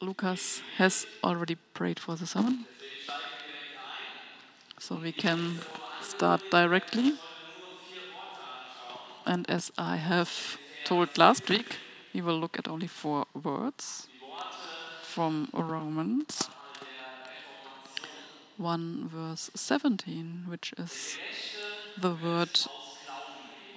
Lucas has already prayed for the sermon. So we can start directly. And as I have told last week, we will look at only four words from Romans 1 verse 17, which is the word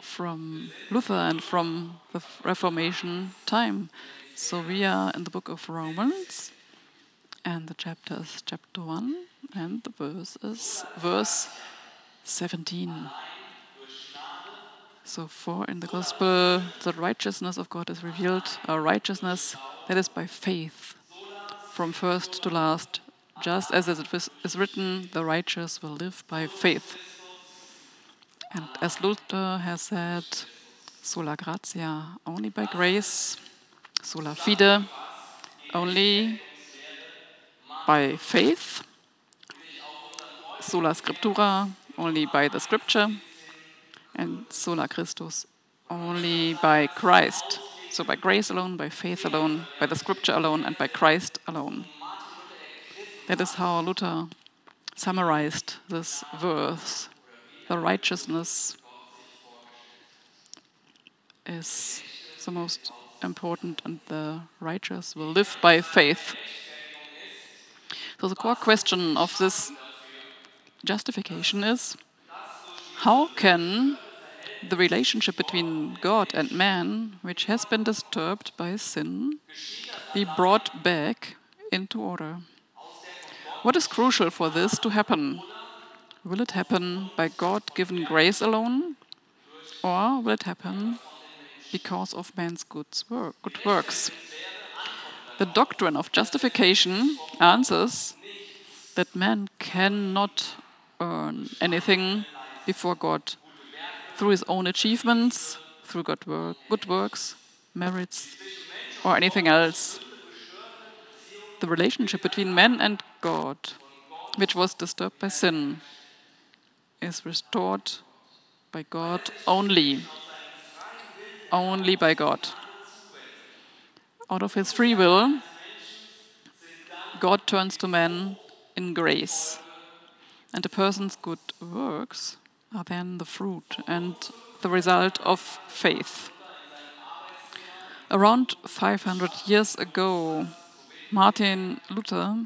from Luther and from the Reformation time. So we are in the book of Romans, and the chapter is chapter 1, and the verse is verse 17. So, for in the gospel, the righteousness of God is revealed, a righteousness that is by faith, from first to last, just as it is written, the righteous will live by faith. And as Luther has said, sola gratia, only by grace, sola fide, only by faith, sola scriptura, only by the scripture, and sola Christus, only by Christ. So by grace alone, by faith alone, by the scripture alone, and by Christ alone. That is how Luther summarized this verse. The righteousness is the most important, and the righteous will live by faith. So, the core question of this justification is how can the relationship between God and man, which has been disturbed by sin, be brought back into order? What is crucial for this to happen? Will it happen by God given grace alone? Or will it happen because of man's good, work, good works? The doctrine of justification answers that man cannot earn anything before God through his own achievements, through work, good works, merits, or anything else. The relationship between man and God, which was disturbed by sin, is restored by God only. Only by God. Out of his free will, God turns to man in grace. And a person's good works are then the fruit and the result of faith. Around 500 years ago, Martin Luther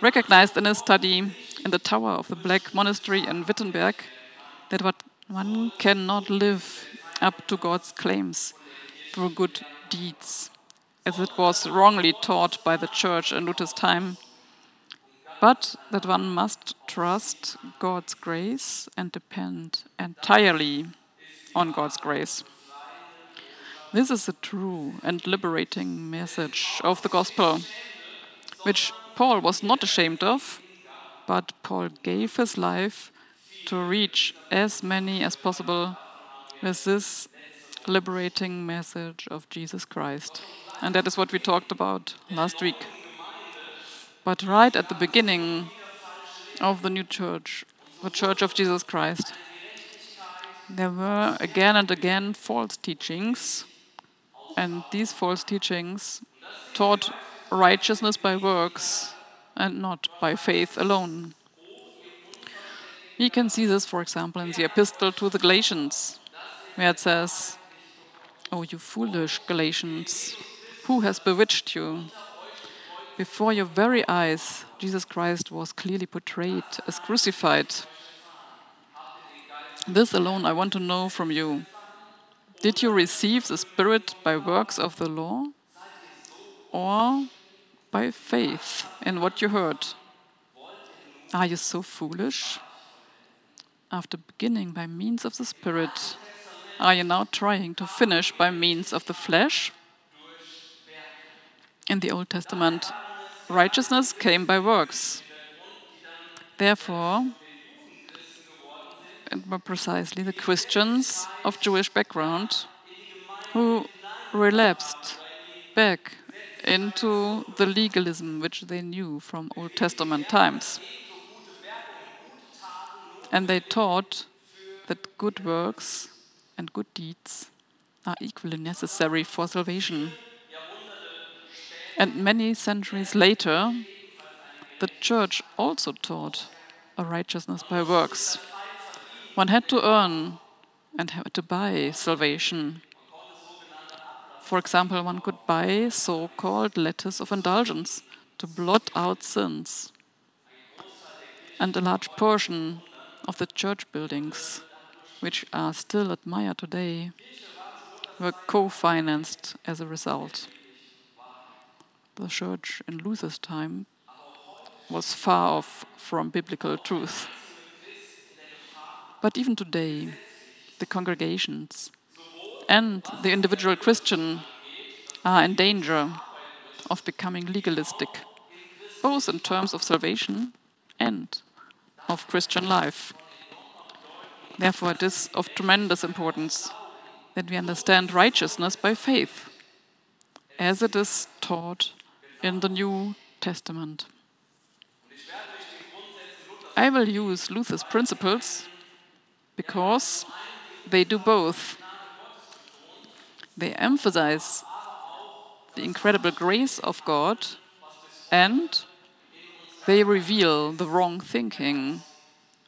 recognized in his study in the tower of the Black Monastery in Wittenberg that what one cannot live up to God's claims through good deeds, as it was wrongly taught by the church in Luther's time but that one must trust God's grace and depend entirely on God's grace. This is a true and liberating message of the gospel, which Paul was not ashamed of, but Paul gave his life to reach as many as possible with this liberating message of Jesus Christ. And that is what we talked about last week. But right at the beginning of the new church, the Church of Jesus Christ, there were again and again false teachings, and these false teachings taught righteousness by works and not by faith alone. We can see this, for example, in the epistle to the Galatians, where it says, Oh, you foolish Galatians, who has bewitched you? Before your very eyes, Jesus Christ was clearly portrayed as crucified. This alone I want to know from you. Did you receive the Spirit by works of the law or by faith in what you heard? Are you so foolish? After beginning by means of the Spirit, are you now trying to finish by means of the flesh? In the Old Testament, righteousness came by works. Therefore, and more precisely, the Christians of Jewish background who relapsed back into the legalism which they knew from Old Testament times. And they taught that good works and good deeds are equally necessary for salvation. And many centuries later, the church also taught a righteousness by works. One had to earn and had to buy salvation. For example, one could buy so called letters of indulgence to blot out sins. And a large portion of the church buildings, which are still admired today, were co financed as a result. The church in Luther's time was far off from biblical truth. But even today, the congregations and the individual Christian are in danger of becoming legalistic, both in terms of salvation and of Christian life. Therefore, it is of tremendous importance that we understand righteousness by faith, as it is taught in the New Testament. I will use Luther's principles because they do both. They emphasize the incredible grace of God and they reveal the wrong thinking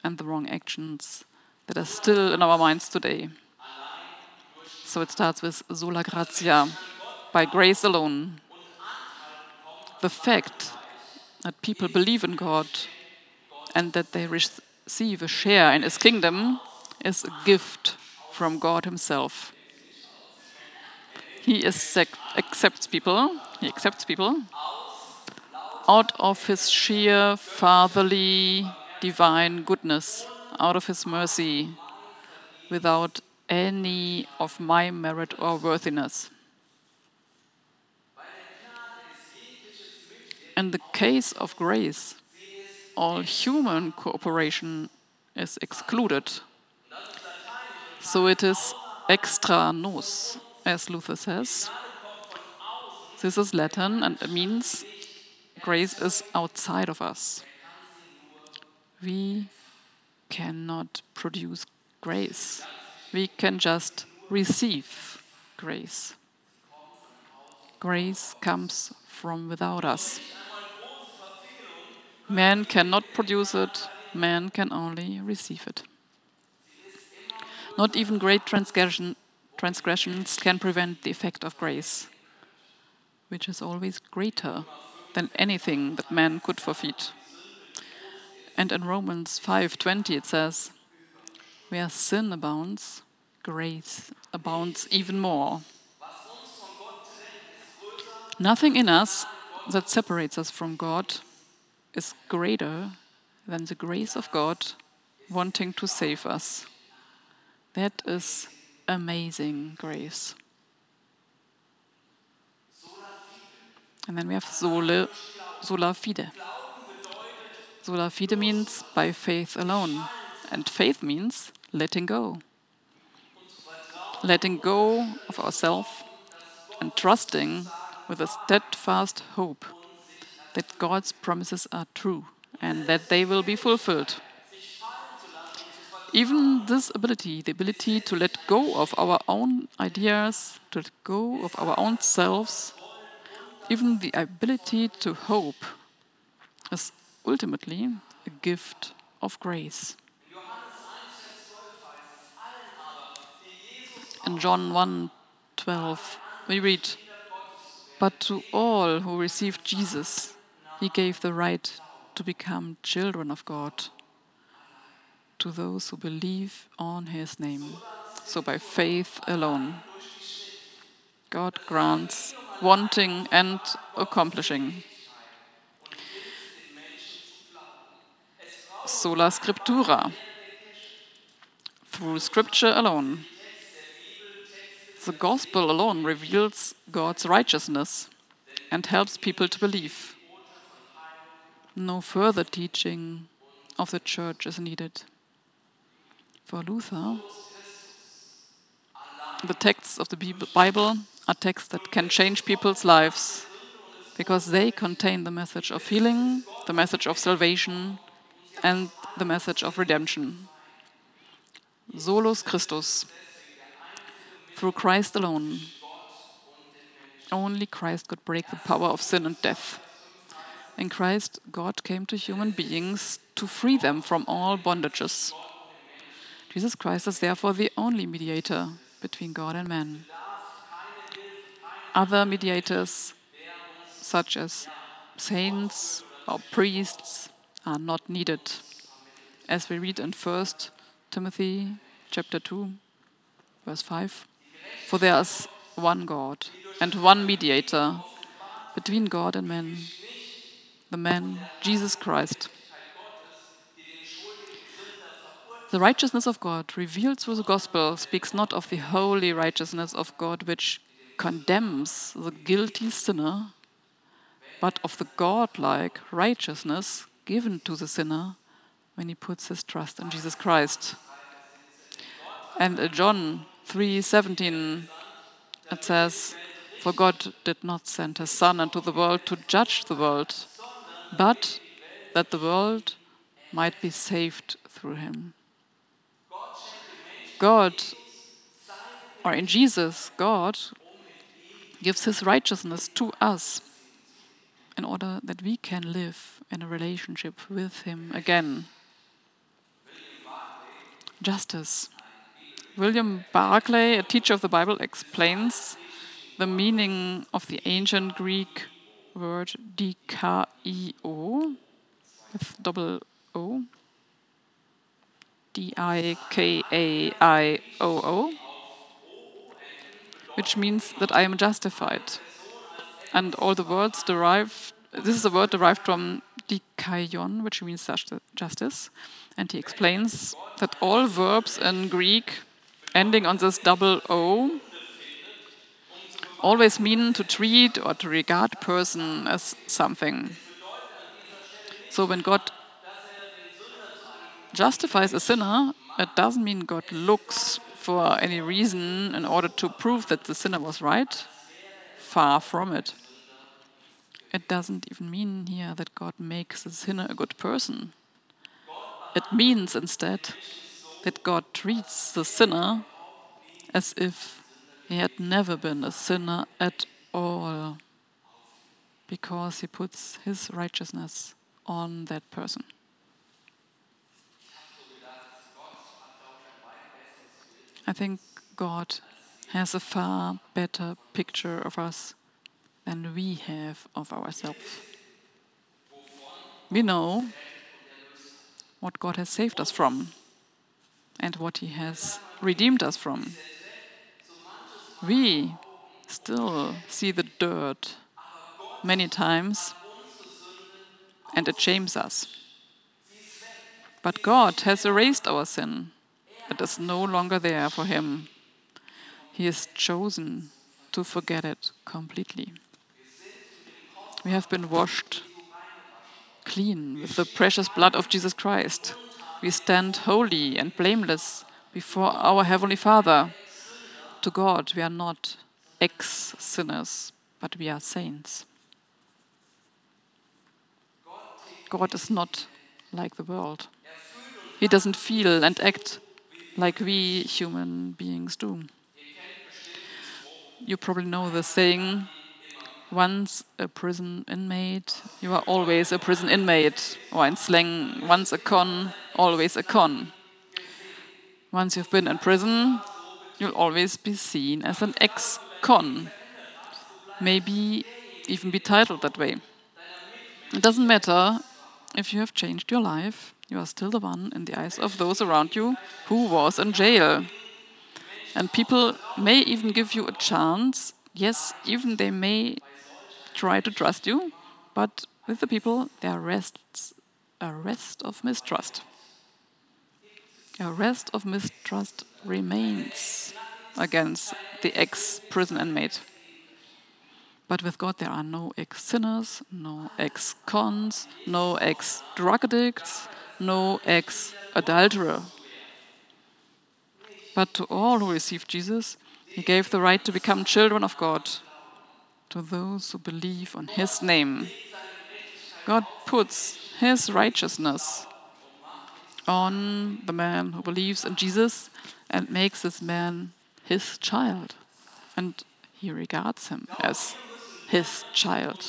and the wrong actions that are still in our minds today. So it starts with sola gratia, by grace alone. The fact that people believe in God and that they receive a share in His kingdom is a gift from God Himself. He accepts people. He accepts people out of His sheer fatherly divine goodness, out of His mercy, without any of my merit or worthiness. In the case of grace, all human cooperation is excluded. So it is extra nos, as Luther says. This is Latin and it means grace is outside of us. We cannot produce grace, we can just receive grace. Grace comes from without us. Man cannot produce it, man can only receive it. Not even great transgression, transgressions can prevent the effect of grace, which is always greater than anything that man could forfeit. And in Romans 5:20 it says, "Where sin abounds, grace abounds even more." Nothing in us that separates us from God is greater than the grace of God wanting to save us. That is amazing grace. And then we have sole, sola fide. Sola fide means by faith alone. And faith means letting go. Letting go of ourselves and trusting with a steadfast hope that God's promises are true and that they will be fulfilled. Even this ability, the ability to let go of our own ideas, to let go of our own selves, even the ability to hope, is ultimately a gift of grace. In John 1 12, we read, But to all who received Jesus, he gave the right to become children of God to those who believe on his name. So by faith alone. God grants wanting and accomplishing. Sola Scriptura. Through Scripture alone. The gospel alone reveals God's righteousness and helps people to believe no further teaching of the church is needed. For Luther, the texts of the Bible are texts that can change people's lives because they contain the message of healing, the message of salvation, and the message of redemption. Solus Christus, through Christ alone. Only Christ could break the power of sin and death. In Christ, God came to human beings to free them from all bondages. Jesus Christ is therefore the only mediator between God and man. Other mediators, such as saints or priests, are not needed. As we read in 1 Timothy chapter 2, verse 5. For there is one God and one mediator between God and men, the man Jesus Christ. The righteousness of God revealed through the gospel speaks not of the holy righteousness of God which condemns the guilty sinner, but of the godlike righteousness given to the sinner when he puts his trust in Jesus Christ. And uh, John 3:17 it says, "For God did not send his son into the world to judge the world, but that the world might be saved through him." God or in Jesus, God gives his righteousness to us in order that we can live in a relationship with him again. Justice. William Barclay, a teacher of the Bible, explains the meaning of the ancient Greek word dikaio with double O. D I K A I O O, which means that I am justified. And all the words derive, this is a word derived from dikaion, which means justice. And he explains that all verbs in Greek ending on this double O always mean to treat or to regard person as something. So when God justifies a sinner, it doesn't mean God looks for any reason in order to prove that the sinner was right. Far from it. It doesn't even mean here that God makes the sinner a good person. It means instead that God treats the sinner as if he had never been a sinner at all, because he puts his righteousness on that person. I think God has a far better picture of us than we have of ourselves. We know what God has saved us from and what He has redeemed us from. We still see the dirt many times and it shames us. But God has erased our sin it is no longer there for him. He has chosen to forget it completely. We have been washed clean with the precious blood of Jesus Christ. We stand holy and blameless before our Heavenly Father. To God, we are not ex sinners, but we are saints. God is not like the world. He doesn't feel and act like we human beings do. You probably know the saying once a prison inmate, you are always a prison inmate, or in slang, once a con, always a con. Once you've been in prison, you'll always be seen as an ex con, maybe even be titled that way. It doesn't matter if you have changed your life, you are still the one in the eyes of those around you who was in jail. And people may even give you a chance. Yes, even they may try to trust you, but with the people, there rests a rest of mistrust. A rest of mistrust remains against the ex prison inmate. But with God, there are no ex sinners, no ex cons, no ex drug addicts, no ex adulterer. But to all who received Jesus, he gave the right to become children of God, to those who believe on his name. God puts his righteousness on the man who believes in Jesus and makes this man his child. And he regards him as his child.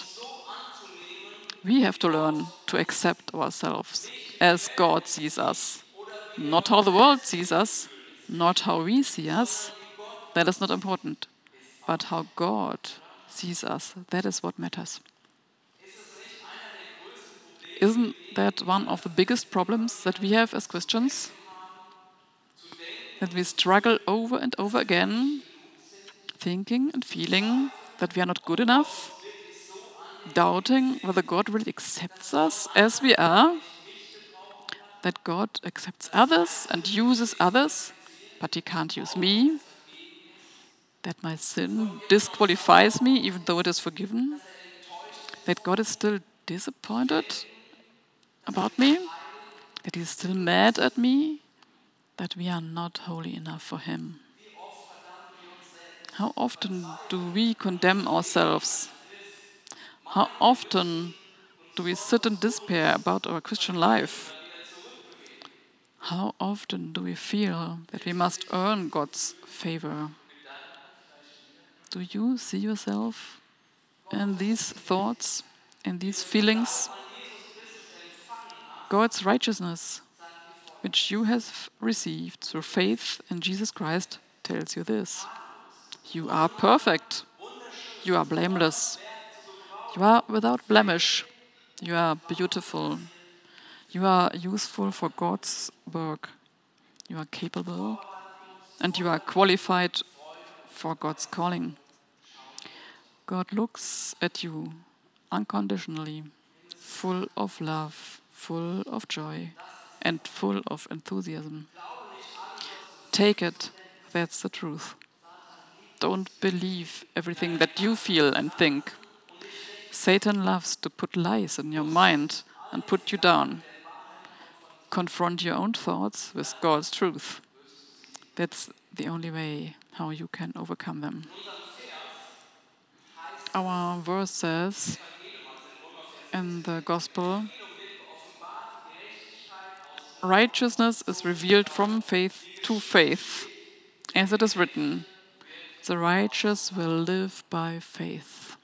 We have to learn to accept ourselves as God sees us, not how the world sees us, not how we see us. That is not important, but how God sees us. That is what matters. Isn't that one of the biggest problems that we have as Christians? That we struggle over and over again, thinking and feeling that we are not good enough, doubting whether God really accepts us as we are, that God accepts others and uses others, but He can't use me, that my sin disqualifies me even though it is forgiven, that God is still disappointed about me, that He's still mad at me, that we are not holy enough for Him. How often do we condemn ourselves? How often do we sit in despair about our Christian life? How often do we feel that we must earn God's favor? Do you see yourself in these thoughts, in these feelings? God's righteousness, which you have received through faith in Jesus Christ, tells you this. You are perfect, you are blameless, you are without blemish, you are beautiful, you are useful for God's work, you are capable, and you are qualified for God's calling. God looks at you unconditionally, full of love full of joy and full of enthusiasm. Take it, that's the truth. Don't believe everything that you feel and think. Satan loves to put lies in your mind and put you down. Confront your own thoughts with God's truth. That's the only way how you can overcome them. Our verse says in the Gospel righteousness is revealed from faith to faith, as it is written, the righteous will live by faith.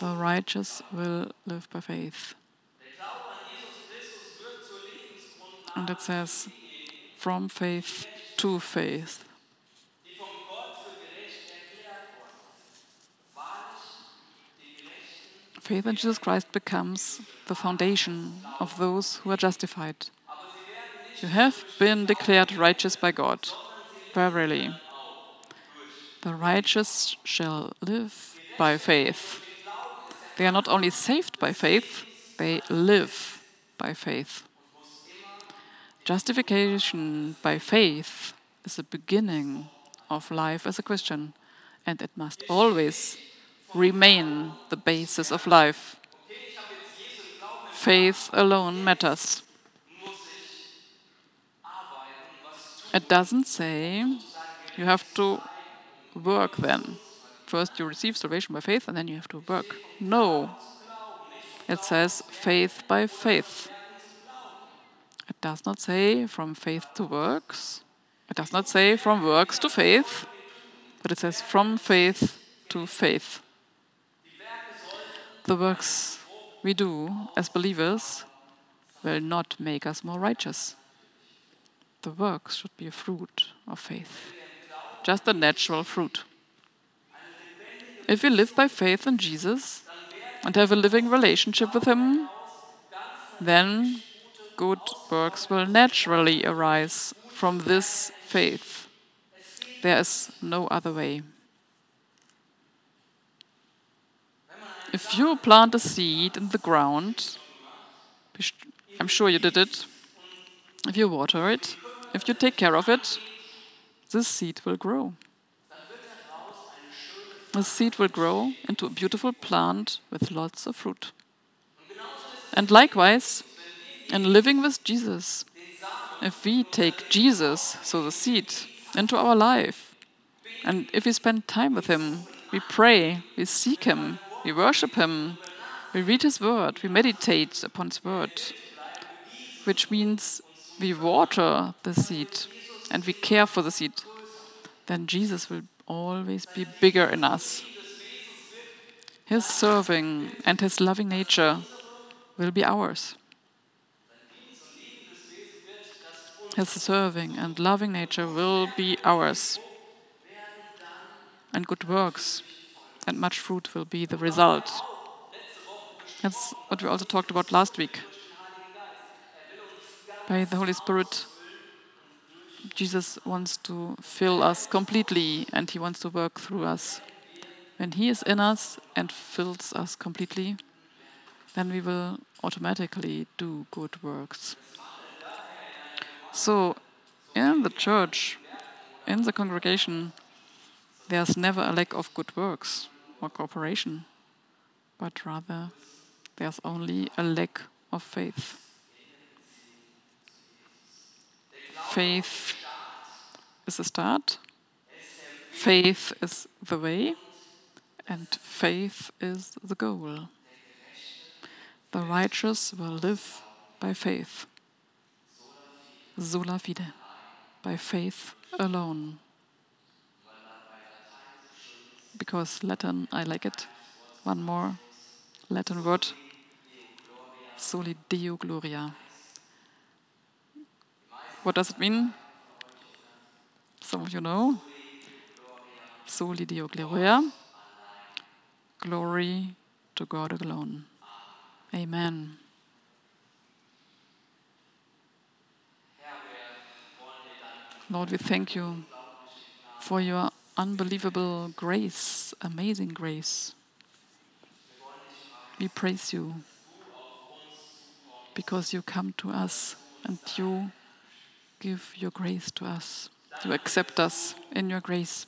The righteous will live by faith. And it says, from faith to faith. Faith in Jesus Christ becomes the foundation of those who are justified. You have been declared righteous by God. Verily, the righteous shall live by faith. They are not only saved by faith, they live by faith. Justification by faith is the beginning of life as a Christian, and it must always remain the basis of life. Faith alone matters. It doesn't say you have to work then. First, you receive salvation by faith, and then you have to work. No. It says faith by faith. It does not say from faith to works. It does not say from works to faith, but it says from faith to faith the works we do as believers will not make us more righteous. The works should be a fruit of faith, just a natural fruit. If we live by faith in Jesus and have a living relationship with Him, then good works will naturally arise from this faith. There is no other way. If you plant a seed in the ground, I'm sure you did it, if you water it, if you take care of it, this seed will grow. The seed will grow into a beautiful plant with lots of fruit. And likewise, in living with Jesus, if we take Jesus, so the seed, into our life, and if we spend time with Him, we pray, we seek Him, we worship Him. We read His Word. We meditate upon His Word, which means we water the seed and we care for the seed. Then Jesus will always be bigger in us. His serving and his loving nature will be ours. His serving and loving nature will be ours. And good works and much fruit will be the result. That's what we also talked about last week. By the Holy Spirit, Jesus wants to fill us completely and he wants to work through us. When he is in us and fills us completely, then we will automatically do good works. So, in the church, in the congregation, there's never a lack of good works or cooperation, but rather there's only a lack of faith. Faith is the start, faith is the way, and faith is the goal. The righteous will live by faith. Sola fide, by faith alone. Because Latin, I like it. One more Latin word. Soli Deo Gloria. What does it mean? Some of you know. Soli Deo Gloria. Glory to God alone. Amen. Lord, we thank you for your unbelievable grace, amazing grace. We praise you because you come to us and you give your grace to us. You accept us in your grace.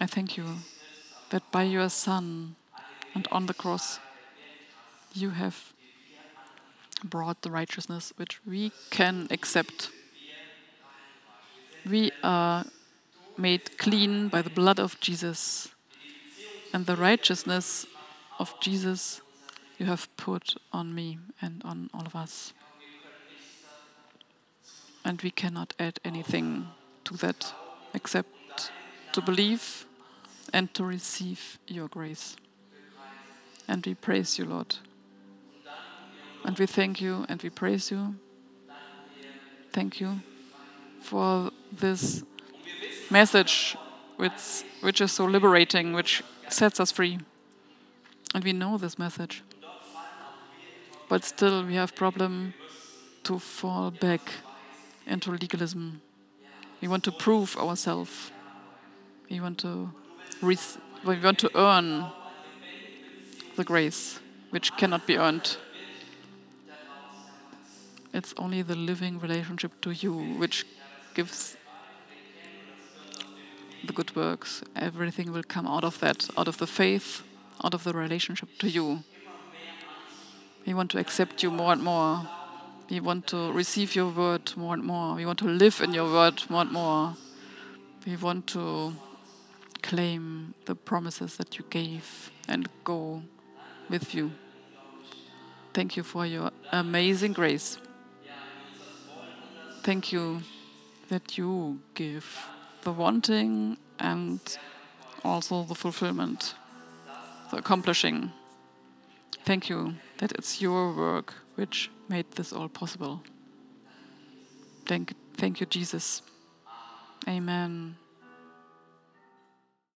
I thank you that by your Son and on the cross, you have brought the righteousness which we can accept. We are made clean by the blood of Jesus, and the righteousness of Jesus you have put on me and on all of us. And we cannot add anything to that except to believe and to receive your grace. And we praise you, Lord. And we thank you and we praise you. Thank you for this message which, which is so liberating, which sets us free. And we know this message but still we have problem to fall back into legalism. We want to prove ourselves. We want to we want to earn the grace which cannot be earned. It's only the living relationship to you which gives the good works. Everything will come out of that, out of the faith, out of the relationship to you. We want to accept you more and more. We want to receive your word more and more. We want to live in your word more and more. We want to claim the promises that you gave and go with you. Thank you for your amazing grace. Thank you that you give the wanting and also the fulfillment, the accomplishing. Thank you that it's your work which made this all possible. Thank, thank you, Jesus. Amen.